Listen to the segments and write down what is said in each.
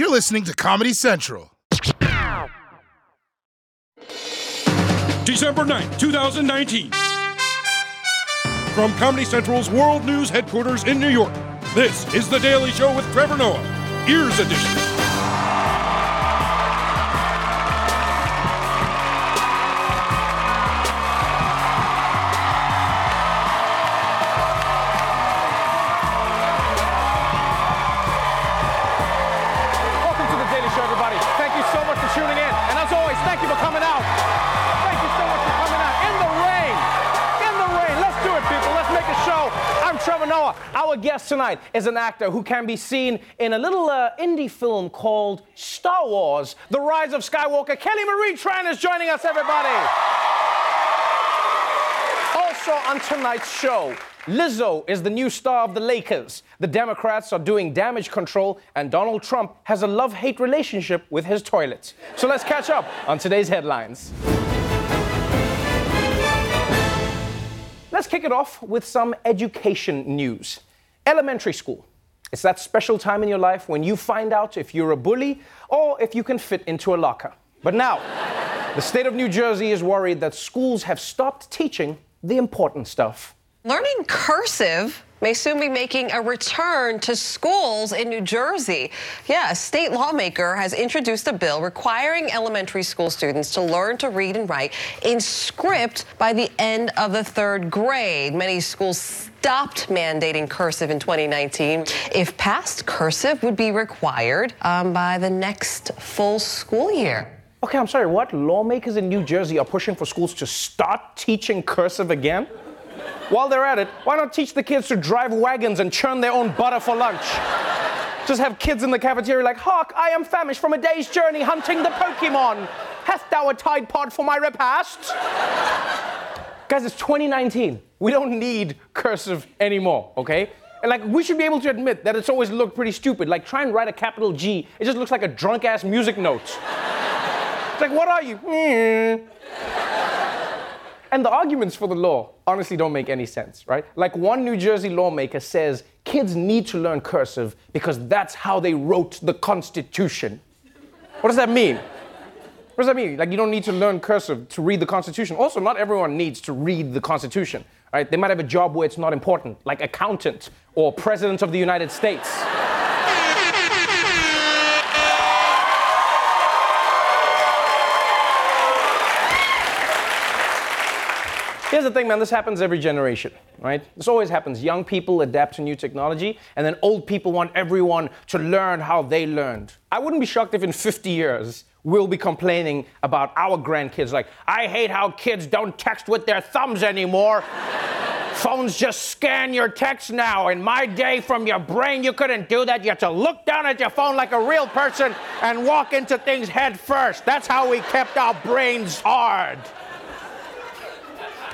You're listening to Comedy Central. December 9th, 2019. From Comedy Central's World News headquarters in New York, this is The Daily Show with Trevor Noah, Ears Edition. Our guest tonight is an actor who can be seen in a little uh, indie film called Star Wars The Rise of Skywalker. Kelly Marie Tran is joining us, everybody. Also on tonight's show, Lizzo is the new star of the Lakers. The Democrats are doing damage control, and Donald Trump has a love hate relationship with his toilet. So let's catch up on today's headlines. Let's kick it off with some education news. Elementary school. It's that special time in your life when you find out if you're a bully or if you can fit into a locker. But now, the state of New Jersey is worried that schools have stopped teaching the important stuff. Learning cursive may soon be making a return to schools in New Jersey. Yeah, a state lawmaker has introduced a bill requiring elementary school students to learn to read and write in script by the end of the third grade. Many schools stopped mandating cursive in 2019. If passed, cursive would be required um, by the next full school year. Okay, I'm sorry, what? Lawmakers in New Jersey are pushing for schools to start teaching cursive again? While they're at it, why not teach the kids to drive wagons and churn their own butter for lunch? Just have kids in the cafeteria like, Hark, I am famished from a day's journey hunting the Pokemon. Hast thou a Tide Pod for my repast? Guys, it's 2019. We don't need cursive anymore, okay? And like, we should be able to admit that it's always looked pretty stupid. Like, try and write a capital G, it just looks like a drunk ass music note. It's like, what are you? Mm. And the arguments for the law honestly don't make any sense, right? Like one New Jersey lawmaker says kids need to learn cursive because that's how they wrote the Constitution. What does that mean? What does that mean? Like you don't need to learn cursive to read the Constitution. Also, not everyone needs to read the Constitution, right? They might have a job where it's not important, like accountant or president of the United States. Here's the thing, man, this happens every generation, right? This always happens. Young people adapt to new technology, and then old people want everyone to learn how they learned. I wouldn't be shocked if in 50 years we'll be complaining about our grandkids, like, I hate how kids don't text with their thumbs anymore. Phones just scan your text now. In my day, from your brain, you couldn't do that. You had to look down at your phone like a real person and walk into things head first. That's how we kept our brains hard.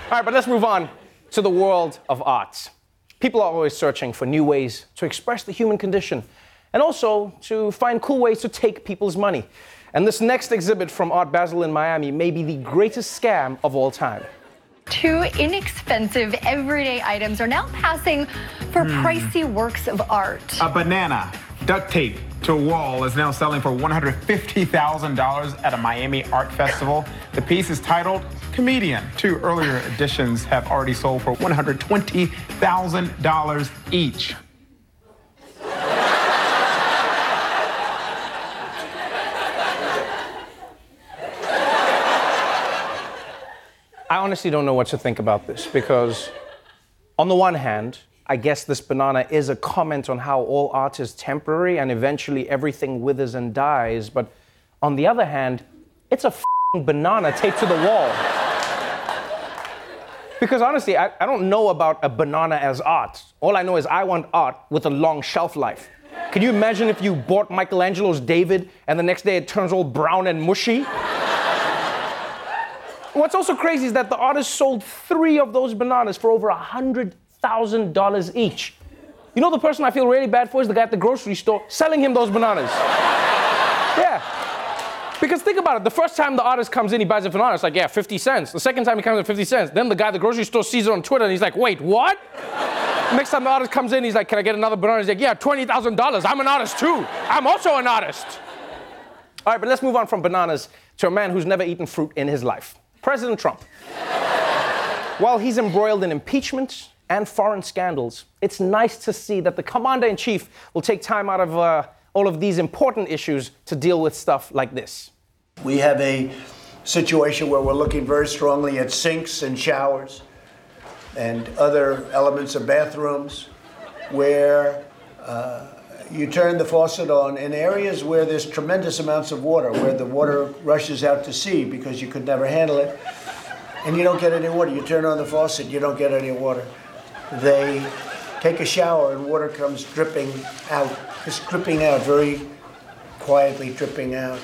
All right, but let's move on to the world of arts. People are always searching for new ways to express the human condition and also to find cool ways to take people's money. And this next exhibit from Art Basel in Miami may be the greatest scam of all time. Two inexpensive everyday items are now passing for hmm. pricey works of art. A banana duct tape to a wall is now selling for $150,000 at a Miami art festival. The piece is titled Comedian. Two earlier editions have already sold for $120,000 each. I honestly don't know what to think about this because, on the one hand, I guess this banana is a comment on how all art is temporary and eventually everything withers and dies. But on the other hand, it's a banana taped to the wall. Because honestly, I, I don't know about a banana as art. All I know is I want art with a long shelf life. Can you imagine if you bought Michelangelo's David and the next day it turns all brown and mushy? What's also crazy is that the artist sold three of those bananas for over a $100,000 each. You know the person I feel really bad for is the guy at the grocery store selling him those bananas. yeah. Because think about it, the first time the artist comes in, he buys it a banana, it's like, yeah, 50 cents. The second time he comes in, 50 cents. Then the guy at the grocery store sees it on Twitter and he's like, wait, what? Next time the artist comes in, he's like, Can I get another banana? He's like, Yeah, $20,000. I'm an artist too. I'm also an artist. All right, but let's move on from bananas to a man who's never eaten fruit in his life President Trump. While he's embroiled in impeachment and foreign scandals, it's nice to see that the commander in chief will take time out of uh, all of these important issues to deal with stuff like this. We have a situation where we're looking very strongly at sinks and showers and other elements of bathrooms where uh, you turn the faucet on in areas where there's tremendous amounts of water, where the water rushes out to sea because you could never handle it, and you don't get any water. You turn on the faucet, you don't get any water. They take a shower and water comes dripping out, just dripping out, very quietly dripping out.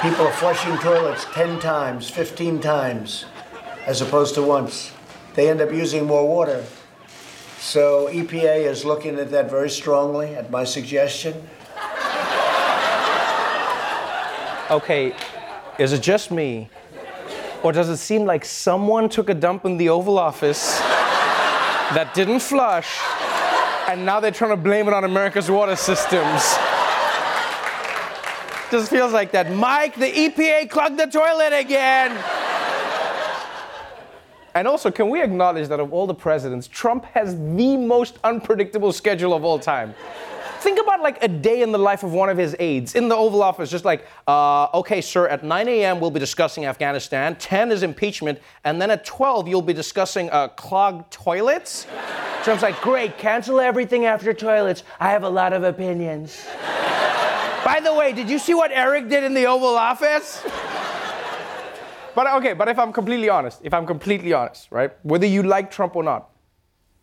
People are flushing toilets 10 times, 15 times, as opposed to once. They end up using more water. So EPA is looking at that very strongly at my suggestion. Okay, is it just me? Or does it seem like someone took a dump in the Oval Office that didn't flush, and now they're trying to blame it on America's water systems? Just feels like that. Mike, the EPA clogged the toilet again. And also, can we acknowledge that of all the presidents, Trump has the most unpredictable schedule of all time? Think about like a day in the life of one of his aides in the Oval Office, just like, uh, okay, sir, at 9 a.m. we'll be discussing Afghanistan, 10 is impeachment, and then at 12 you'll be discussing uh, clogged toilets. Trump's like, great, cancel everything after toilets. I have a lot of opinions. By the way, did you see what Eric did in the Oval Office? but okay, but if I'm completely honest, if I'm completely honest, right, whether you like Trump or not,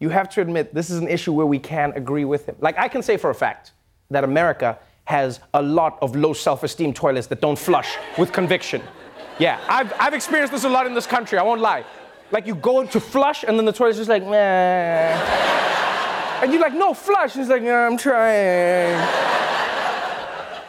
you have to admit this is an issue where we can agree with him. Like, I can say for a fact that America has a lot of low self esteem toilets that don't flush with conviction. Yeah, I've, I've experienced this a lot in this country, I won't lie. Like, you go to flush, and then the toilet's just like, meh. And you're like, no, flush. And he's like, I'm trying.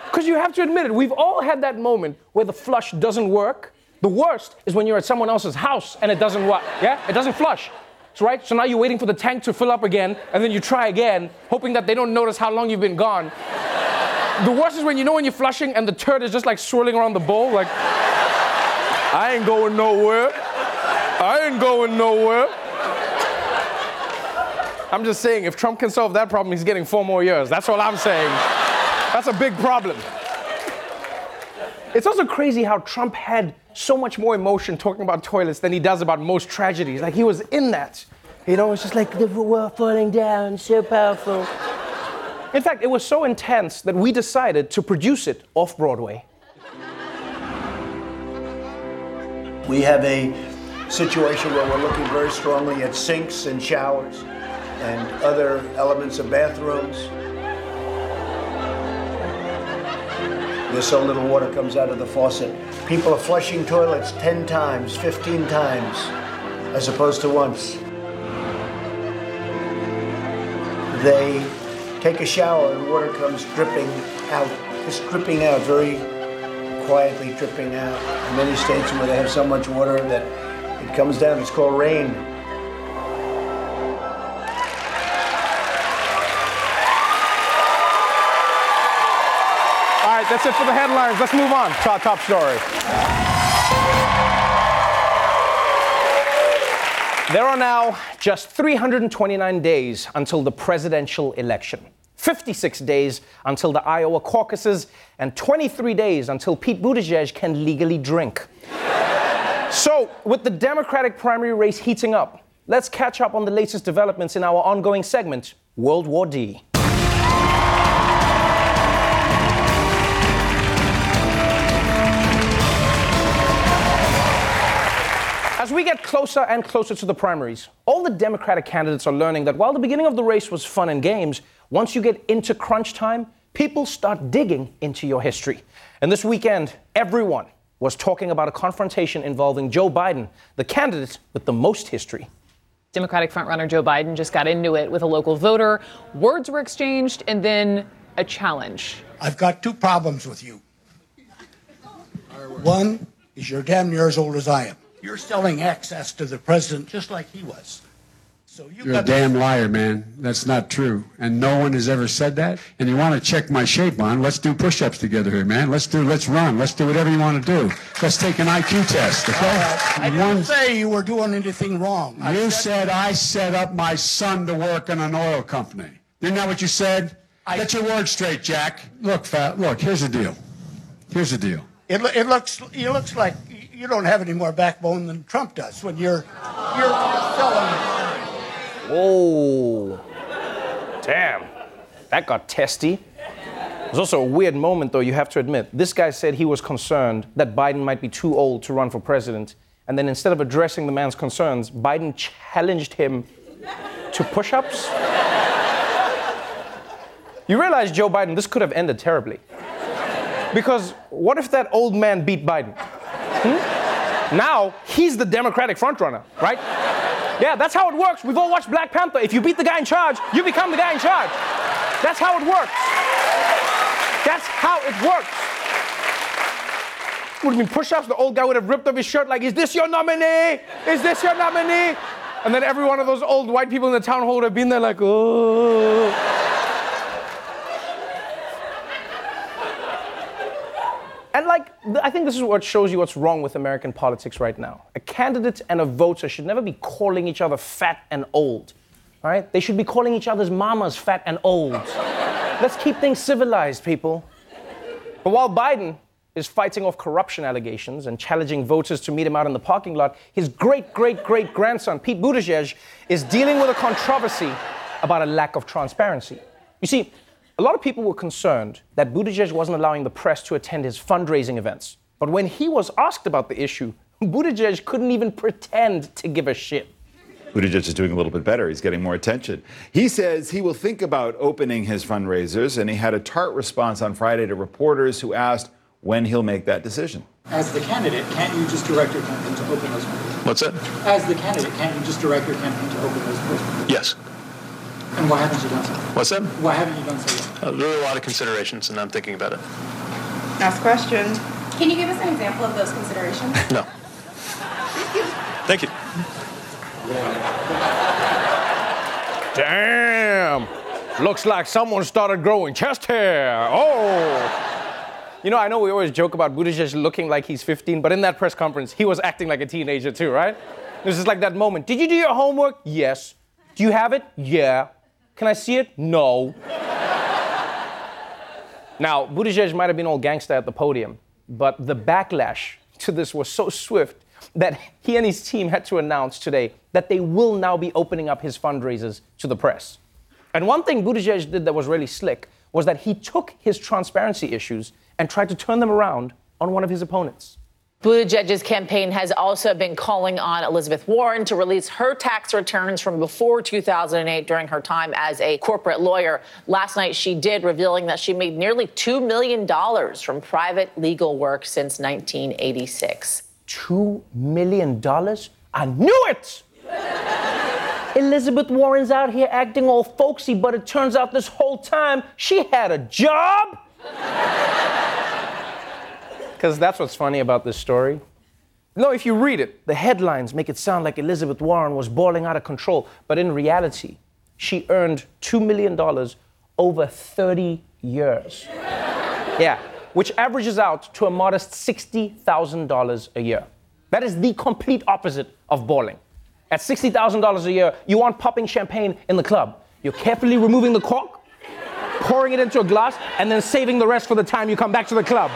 Because you have to admit it, we've all had that moment where the flush doesn't work. The worst is when you're at someone else's house and it doesn't work. Yeah? It doesn't flush. So, right? So now you're waiting for the tank to fill up again, and then you try again, hoping that they don't notice how long you've been gone. the worst is when you know when you're flushing and the turd is just like swirling around the bowl, like, I ain't going nowhere. I ain't going nowhere. I'm just saying, if Trump can solve that problem, he's getting four more years. That's all I'm saying. That's a big problem. It's also crazy how Trump had so much more emotion talking about toilets than he does about most tragedies. Like he was in that. You know, it's just like the world falling down, so powerful. In fact, it was so intense that we decided to produce it off Broadway. We have a situation where we're looking very strongly at sinks and showers and other elements of bathrooms. There's so little water comes out of the faucet. People are flushing toilets 10 times, 15 times, as opposed to once. They take a shower and water comes dripping out, just dripping out, very quietly dripping out. In many states where they have so much water that it comes down, it's called rain. Right, that's it for the headlines. Let's move on to our top story. There are now just 329 days until the presidential election, 56 days until the Iowa caucuses, and 23 days until Pete Buttigieg can legally drink. so, with the Democratic primary race heating up, let's catch up on the latest developments in our ongoing segment, World War D. As we get closer and closer to the primaries, all the Democratic candidates are learning that while the beginning of the race was fun and games, once you get into crunch time, people start digging into your history. And this weekend, everyone was talking about a confrontation involving Joe Biden, the candidate with the most history. Democratic frontrunner Joe Biden just got into it with a local voter. Words were exchanged and then a challenge. I've got two problems with you. One is you're damn near as old as I am. You're selling access to the president just like he was. So you You're a damn liar, man. That's not true. And no one has ever said that. And you want to check my shape on, let's do push-ups together here, man. Let's do, let's run. Let's do whatever you want to do. Let's take an IQ test, okay? I didn't one- say you were doing anything wrong. I you said I set up my son to work in an oil company. Isn't that what you said? I- Get your words straight, Jack. Look, fat. Look, here's the deal. Here's the deal. It, it looks it looks like you don't have any more backbone than Trump does when you're you're selling. Whoa. Damn. That got testy. It was also a weird moment, though, you have to admit. This guy said he was concerned that Biden might be too old to run for president. And then instead of addressing the man's concerns, Biden challenged him to push ups. You realize, Joe Biden, this could have ended terribly. Because what if that old man beat Biden? Hmm? Now he's the Democratic frontrunner, right? Yeah, that's how it works. We've all watched Black Panther. If you beat the guy in charge, you become the guy in charge. That's how it works. That's how it works. Would have been push-ups. The old guy would have ripped off his shirt like, "Is this your nominee? Is this your nominee?" And then every one of those old white people in the town hall would have been there like, "Oh." And like, th- I think this is what shows you what's wrong with American politics right now. A candidate and a voter should never be calling each other fat and old. All right? They should be calling each other's mamas fat and old. Let's keep things civilized, people. But while Biden is fighting off corruption allegations and challenging voters to meet him out in the parking lot, his great great great grandson, Pete Buttigieg, is dealing with a controversy about a lack of transparency. You see, a lot of people were concerned that Buttigieg wasn't allowing the press to attend his fundraising events. But when he was asked about the issue, Buttigieg couldn't even pretend to give a shit. Buttigieg is doing a little bit better. He's getting more attention. He says he will think about opening his fundraisers, and he had a tart response on Friday to reporters who asked when he'll make that decision. As the candidate, can't you just direct your campaign to open those fundraisers? What's that? As the candidate, can't you just direct your campaign to open those fundraisers? Yes. And why haven't you done so? What's that? Why haven't you done so yet? Uh, there are a lot of considerations, and I'm thinking about it. Ask question. Can you give us an example of those considerations? No. Thank you. Damn! Looks like someone started growing chest hair. Oh! You know, I know we always joke about Buttigieg looking like he's 15, but in that press conference, he was acting like a teenager too, right? This is like that moment. Did you do your homework? Yes. Do you have it? Yeah. Can I see it? No. now, Buttigieg might have been all gangsta at the podium, but the backlash to this was so swift that he and his team had to announce today that they will now be opening up his fundraisers to the press. And one thing Buttigieg did that was really slick was that he took his transparency issues and tried to turn them around on one of his opponents. Buttigieg's campaign has also been calling on Elizabeth Warren to release her tax returns from before 2008 during her time as a corporate lawyer. Last night, she did, revealing that she made nearly $2 million from private legal work since 1986. $2 million? I knew it! Elizabeth Warren's out here acting all folksy, but it turns out this whole time she had a job. Because that's what's funny about this story. No, if you read it, the headlines make it sound like Elizabeth Warren was balling out of control. But in reality, she earned $2 million over 30 years. yeah, which averages out to a modest $60,000 a year. That is the complete opposite of balling. At $60,000 a year, you aren't popping champagne in the club. You're carefully removing the cork, pouring it into a glass, and then saving the rest for the time you come back to the club.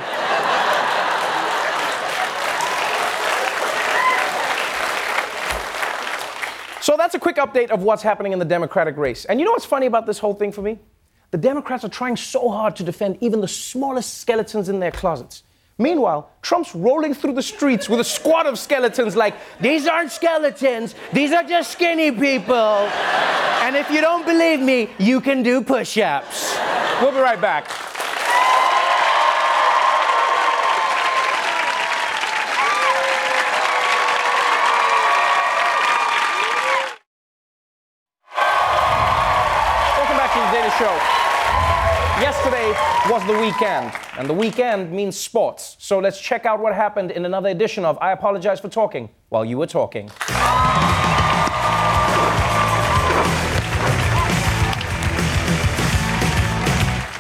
So that's a quick update of what's happening in the Democratic race. And you know what's funny about this whole thing for me? The Democrats are trying so hard to defend even the smallest skeletons in their closets. Meanwhile, Trump's rolling through the streets with a squad of skeletons like, these aren't skeletons, these are just skinny people. and if you don't believe me, you can do push ups. We'll be right back. show. Yesterday was the weekend, and the weekend means sports. So let's check out what happened in another edition of I Apologize for Talking While You Were Talking.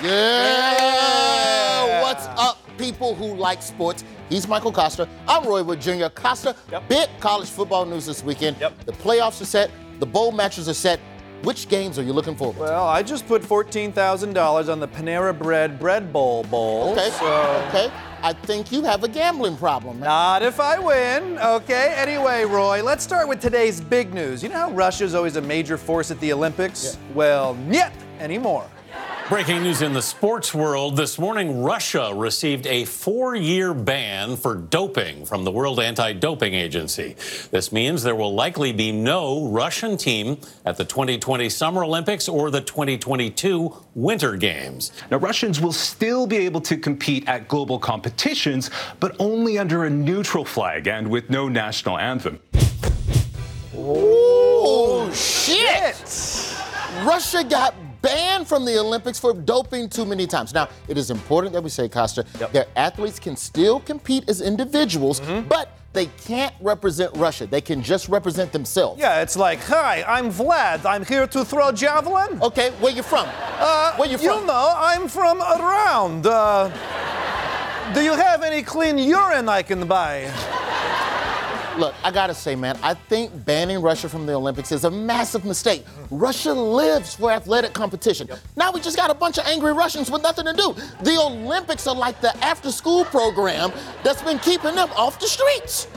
Yeah! What's up, people who like sports? He's Michael Kosta. I'm Roy Wood Jr. Kosta, yep. big college football news this weekend. Yep. The playoffs are set, the bowl matches are set, which games are you looking forward to? Well, I just put $14,000 on the Panera Bread Bread Bowl Bowl. Okay. So. Okay. I think you have a gambling problem. Not if I win. Okay. Anyway, Roy, let's start with today's big news. You know how Russia's always a major force at the Olympics? Well, yet anymore. Breaking news in the sports world this morning Russia received a four year ban for doping from the World Anti Doping Agency. This means there will likely be no Russian team at the 2020 Summer Olympics or the 2022 Winter Games. Now, Russians will still be able to compete at global competitions, but only under a neutral flag and with no national anthem. Oh, shit! Russia got banned from the Olympics for doping too many times. Now, it is important that we say, Kosta, their athletes can still compete as individuals, but they can't represent Russia. They can just represent themselves. Yeah, it's like, hi, I'm Vlad. I'm here to throw javelin. Okay, where you from? Uh, where you from? You know, I'm from around. Uh, do you have any clean urine I can buy? Look, I gotta say, man, I think banning Russia from the Olympics is a massive mistake. Russia lives for athletic competition. Now we just got a bunch of angry Russians with nothing to do. The Olympics are like the after school program that's been keeping them off the streets.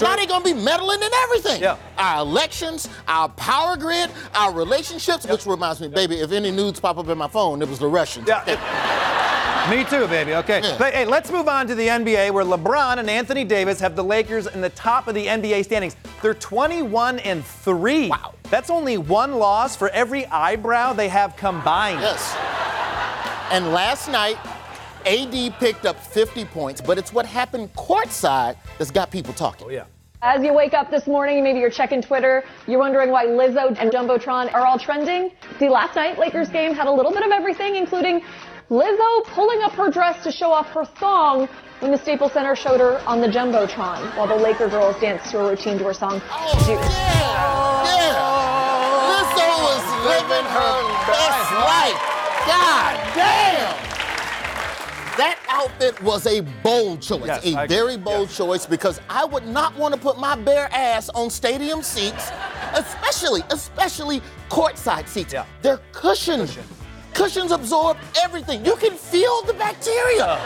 Now they're gonna be meddling in everything. Our elections, our power grid, our relationships, which reminds me, baby, if any nudes pop up in my phone, it was the Russians. Me too, baby. Okay. But, hey, let's move on to the NBA where LeBron and Anthony Davis have the Lakers in the top of the NBA standings. They're 21 and 3. Wow. That's only one loss for every eyebrow they have combined. Yes. And last night, AD picked up 50 points, but it's what happened courtside that's got people talking. Oh, yeah. As you wake up this morning, maybe you're checking Twitter, you're wondering why Lizzo and Jumbotron are all trending. See, last night, Lakers game had a little bit of everything, including Lizzo pulling up her dress to show off her thong when the Staples Center showed her on the Jumbotron, while the Laker girls danced to a routine to her song, oh, Juice. Lizzo was living her best life. God damn! That outfit was a bold choice, Yes, a I- very bold choice because I would not want to put my bare ass on stadium seats, especially, especially courtside seats. Yeah. They're cushioned. Cushions absorb everything. You can feel the bacteria.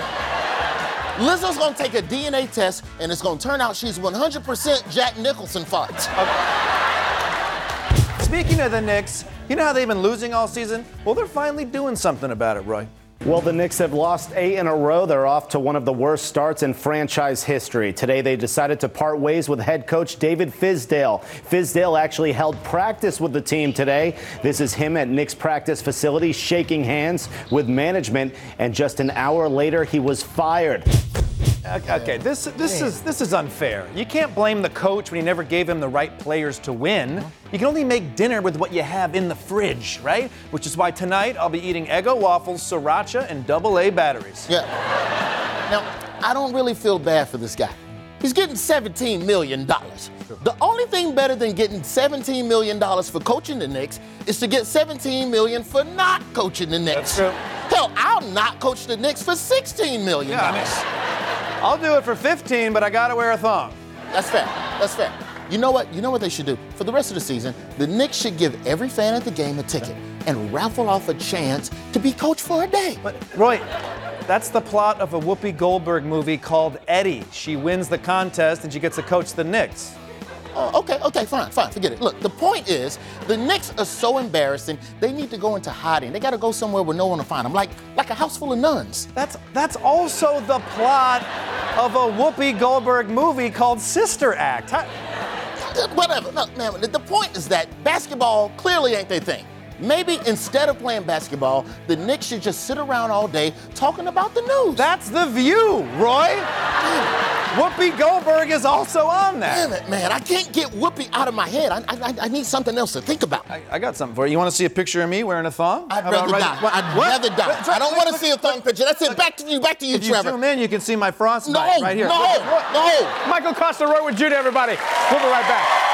Lizzo's gonna take a DNA test and it's gonna turn out she's 100% Jack Nicholson farts. Speaking of the Knicks, you know how they've been losing all season? Well, they're finally doing something about it, Roy. Well, the Knicks have lost eight in a row. They're off to one of the worst starts in franchise history. Today, they decided to part ways with head coach David Fizdale. Fizdale actually held practice with the team today. This is him at Knicks practice facility shaking hands with management, and just an hour later, he was fired. Okay, this this is this is unfair. You can't blame the coach when he never gave him the right players to win. Uh-huh. You can only make dinner with what you have in the fridge, right? Which is why tonight I'll be eating Eggo waffles, sriracha, and double A batteries. Yeah. Now, I don't really feel bad for this guy. He's getting $17 million. The only thing better than getting $17 million for coaching the Knicks is to get $17 million for not coaching the Knicks. That's true. Hell, I'll not coach the Knicks for 16 million. Yeah, I mean, I'll do it for 15, but I gotta wear a thong. That's fair. That's fair. You know what? You know what they should do? For the rest of the season, the Knicks should give every fan at the game a ticket and raffle off a chance to be coach for a day. But Roy, that's the plot of a Whoopi Goldberg movie called Eddie. She wins the contest and she gets to coach the Knicks. Oh, okay, okay, fine, fine, forget it. Look, the point is, the Knicks are so embarrassing, they need to go into hiding. They gotta go somewhere where no one will find them, like, like a house full of nuns. That's that's also the plot of a Whoopi Goldberg movie called Sister Act. How- Whatever. Look, man, the point is that basketball clearly ain't their thing. Maybe instead of playing basketball, the Knicks should just sit around all day talking about the news. That's the view, Roy. Whoopi Goldberg is also on that. Damn it, man. I can't get Whoopi out of my head. I, I, I need something else to think about. I, I got something for you. You want to see a picture of me wearing a thong? I'd How rather right- die. what- I'd what? rather die. I don't look, want to look, see a thong picture. That's it. Back to you. Back to you, If you Trevor. zoom in, you can see my frostbite No, right here. no, look. no. Michael Kosta, with Judah, everybody. We'll be right back.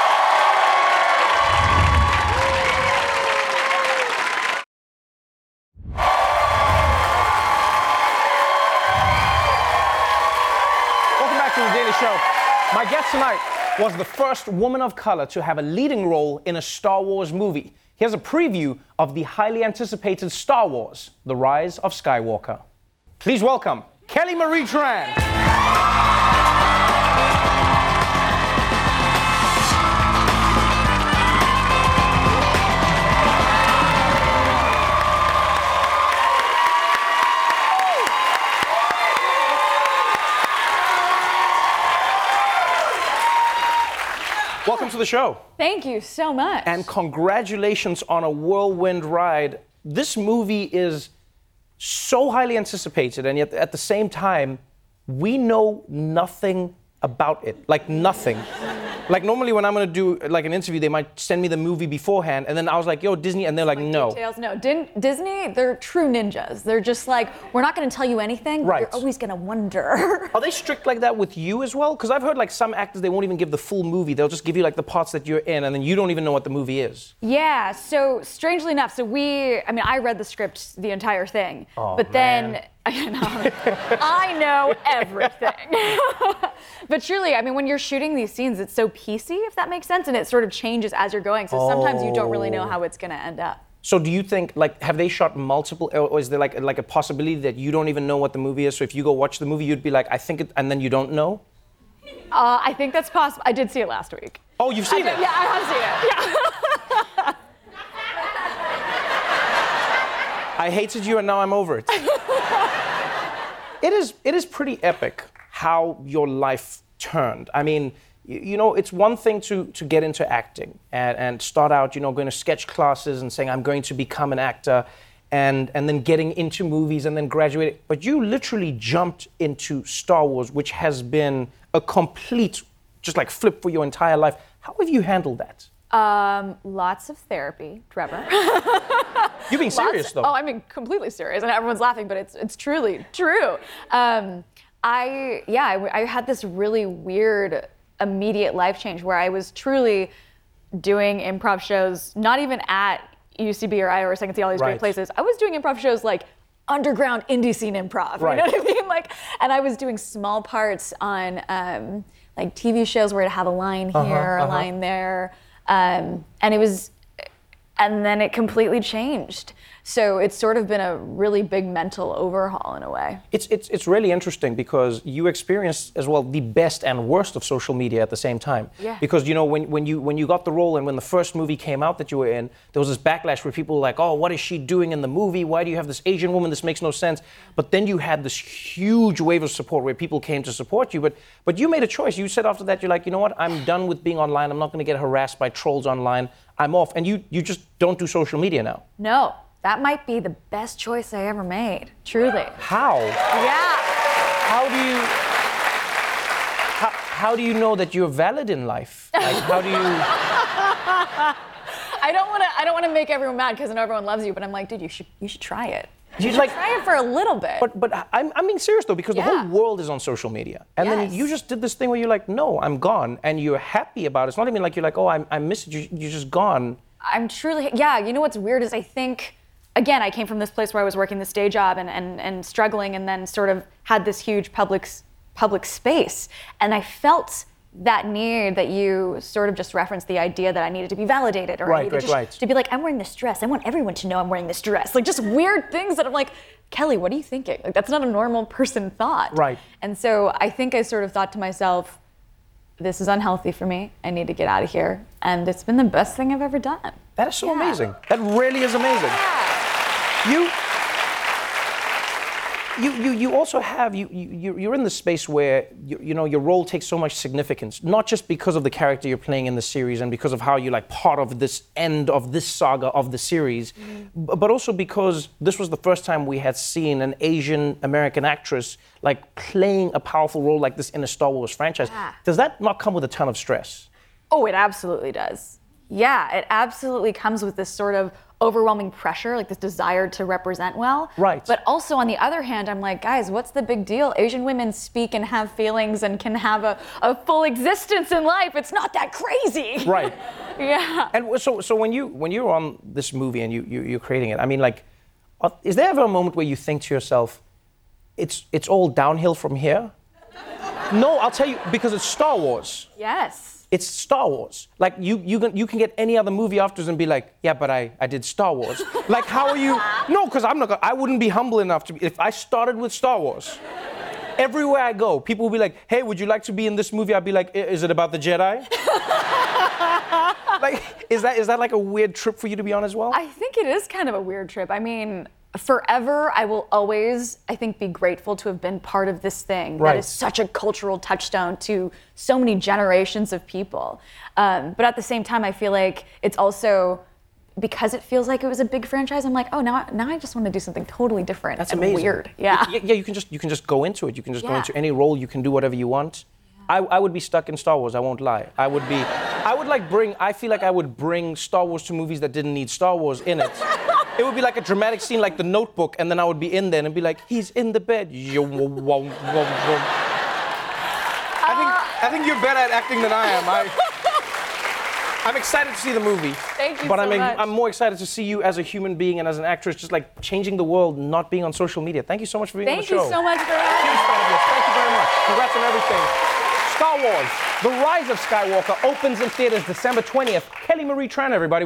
Show. My guest tonight was the first woman of color to have a leading role in a Star Wars movie. Here's a preview of the highly anticipated Star Wars The Rise of Skywalker. Please welcome Kelly Marie Tran. Welcome to the show. Thank you so much. And congratulations on a whirlwind ride. This movie is so highly anticipated, and yet at the same time, we know nothing about it. Like nothing. Like normally when I'm gonna do like an interview, they might send me the movie beforehand, and then I was like, yo, Disney, and they're like, no. Details, no. Din- Disney, they're true ninjas. They're just like, we're not to tell you anything. Right. You're always to wonder. Are they strict like that with you as well? Because I've heard like some actors they won't even give the full movie. They'll just give you like the parts that you're in, and then you don't even know what the movie is. yeah. So strangely enough, so we, I mean, I read the script, the entire thing. Oh, but man. then, I know, I know everything. but truly, I mean, when you're shooting these scenes, it's so piecey, if that makes sense, and it sort of changes as you're going. So sometimes you don't really know Oh. how it's going to end up. So do you think like have they shot multiple, or is there like like a possibility that you don't even know what the movie is? So if you go watch the movie, you'd be like, I think it, and then you don't know. Uh, I think that's possible. I did see it last week. Oh, you've seen it? Yeah, I have seen it. Yeah. I hated you, and now I'm over it. It is it is pretty epic how your life turned. I mean, you, know, it's one thing to to get into acting and, and start out, you know, going to sketch classes and saying I'm going to become an actor. And, and then getting into movies and then graduating. But you literally jumped into Star Wars, which has been a complete, just like flip for your entire life. How have you handled that? Um, lots of therapy, Trevor. You're being serious, Lots- though. Oh, I mean, completely serious, and everyone's laughing, but it's it's truly true. Um, I yeah, I, I had this really weird immediate life change where I was truly doing improv shows, not even at UCB or Iowa or Second City, all these Right. great places. I was doing improv shows like underground indie scene improv. Right. You know what I mean? Like, and I was doing small parts on um, like TV shows where I'd have a line here, Uh-huh, a uh-huh. line there, um, and it was and then it completely changed. So it's sort of been a really big mental overhaul in a way. It's, it's, it's really interesting because you experienced as well the best and worst of social media at the same time. Yeah. Because you know when, when you when you got the role and when the first movie came out that you were in, there was this backlash where people were like, "Oh, what is she doing in the movie? Why do you have this Asian woman? This makes no sense." But then you had this huge wave of support where people came to support you. But but you made a choice. You said after that, you're like, you know what? I'm done with being online. I'm not going to get harassed by trolls online. I'm off. And you you just don't do social media now. No, that might be the best choice I ever made. Truly. How? Yeah. How do you? How, how do you know that you're valid in life? Like, how do you? I don't want to. I don't want to make everyone mad because I know everyone loves you, but I'm like, dude, you should you should try it. You should like- try it for a little bit. But but I'm, I'm being serious though because the whole world is on social media, and then you just did this thing where you're like, no, I'm gone, and you're happy about it. It's not even like you're like, oh, I'm I miss it. You, you're just gone. I'm truly, yeah. You know what's weird is I think, again, I came from this place where I was working this day job and, and, and struggling, and then sort of had this huge public public space, and I felt that need that you sort of just referenced the idea that I needed to be validated or I Right, needed right, just right. to be like, I'm wearing this dress. I want everyone to know I'm wearing this dress. Like just weird things that I'm like, Kelly, what are you thinking? Like that's not a normal person thought. Right. And so I think I sort of thought to myself, this is unhealthy for me. I need to get out of here. And it's been the best thing I've ever done. That is so amazing. That really is amazing. You. You, you, you also have you, you you're in the space where you, you know your role takes so much significance not just because of the character you're playing in the series and because of how you're like part of this end of this saga of the series mm-hmm. b- but also because this was the first time we had seen an Asian American actress like playing a powerful role like this in a Star Wars franchise Yeah. does that not come with a ton of stress Oh, it absolutely does. Yeah, it absolutely comes with this sort of overwhelming pressure, like this desire to represent well. Right. But also on the other hand, I'm like, guys, what's the big deal? Asian women speak and have feelings and can have a, a full existence in life. It's not that crazy. right yeah. And so, so when you when you're on this movie and you, you you're creating it, I mean, like, uh, is there ever a moment where you think to yourself, "It's it's all downhill from here"? No, I'll tell you because it's Star Wars. Yes. It's Star Wars. Like you, you can you can get any other movie afterwards and be like, yeah, but I, I did Star Wars. like how are you? No, because I'm not. I wouldn't be humble enough to. Be, if I started with Star Wars, everywhere I go, people will be like, hey, would you like to be in this movie? I'd be like, is it about the Jedi? like, is that is that like a weird trip for you to be on as well? I think it is kind of a weird trip. I mean, forever, I will always, I think, be grateful to have been part of this thing Right. that is such a cultural touchstone to so many generations of people. Um, but at the same time, I feel like it's also because it feels like it was a big franchise. I'm like, oh, now, now I just want to do something totally different That's amazing. weird. Yeah. Y- Yeah, you can just you can just go into it. You can just go into any role. You can do whatever you want. I, I would be stuck in Star Wars. I won't lie. I would be. I would like bring. I feel like I would bring Star Wars to movies that didn't need Star Wars in it. It would be like a dramatic scene, like The Notebook, and then I would be in there and be like, he's in the bed. Yo. I think I think you're better at acting than I am. I, I'm excited to see the movie. Thank you But so I'm, much. I'm more excited to see you as a human being and as an actress, just like changing the world, not being on social media. Thank you so much for being Thank on the show. you so much for having Huge fan of yours. Thank you very much. Congrats on everything. Star Wars: The Rise of Skywalker opens in theaters December 20th. Kelly Marie Tran, everybody.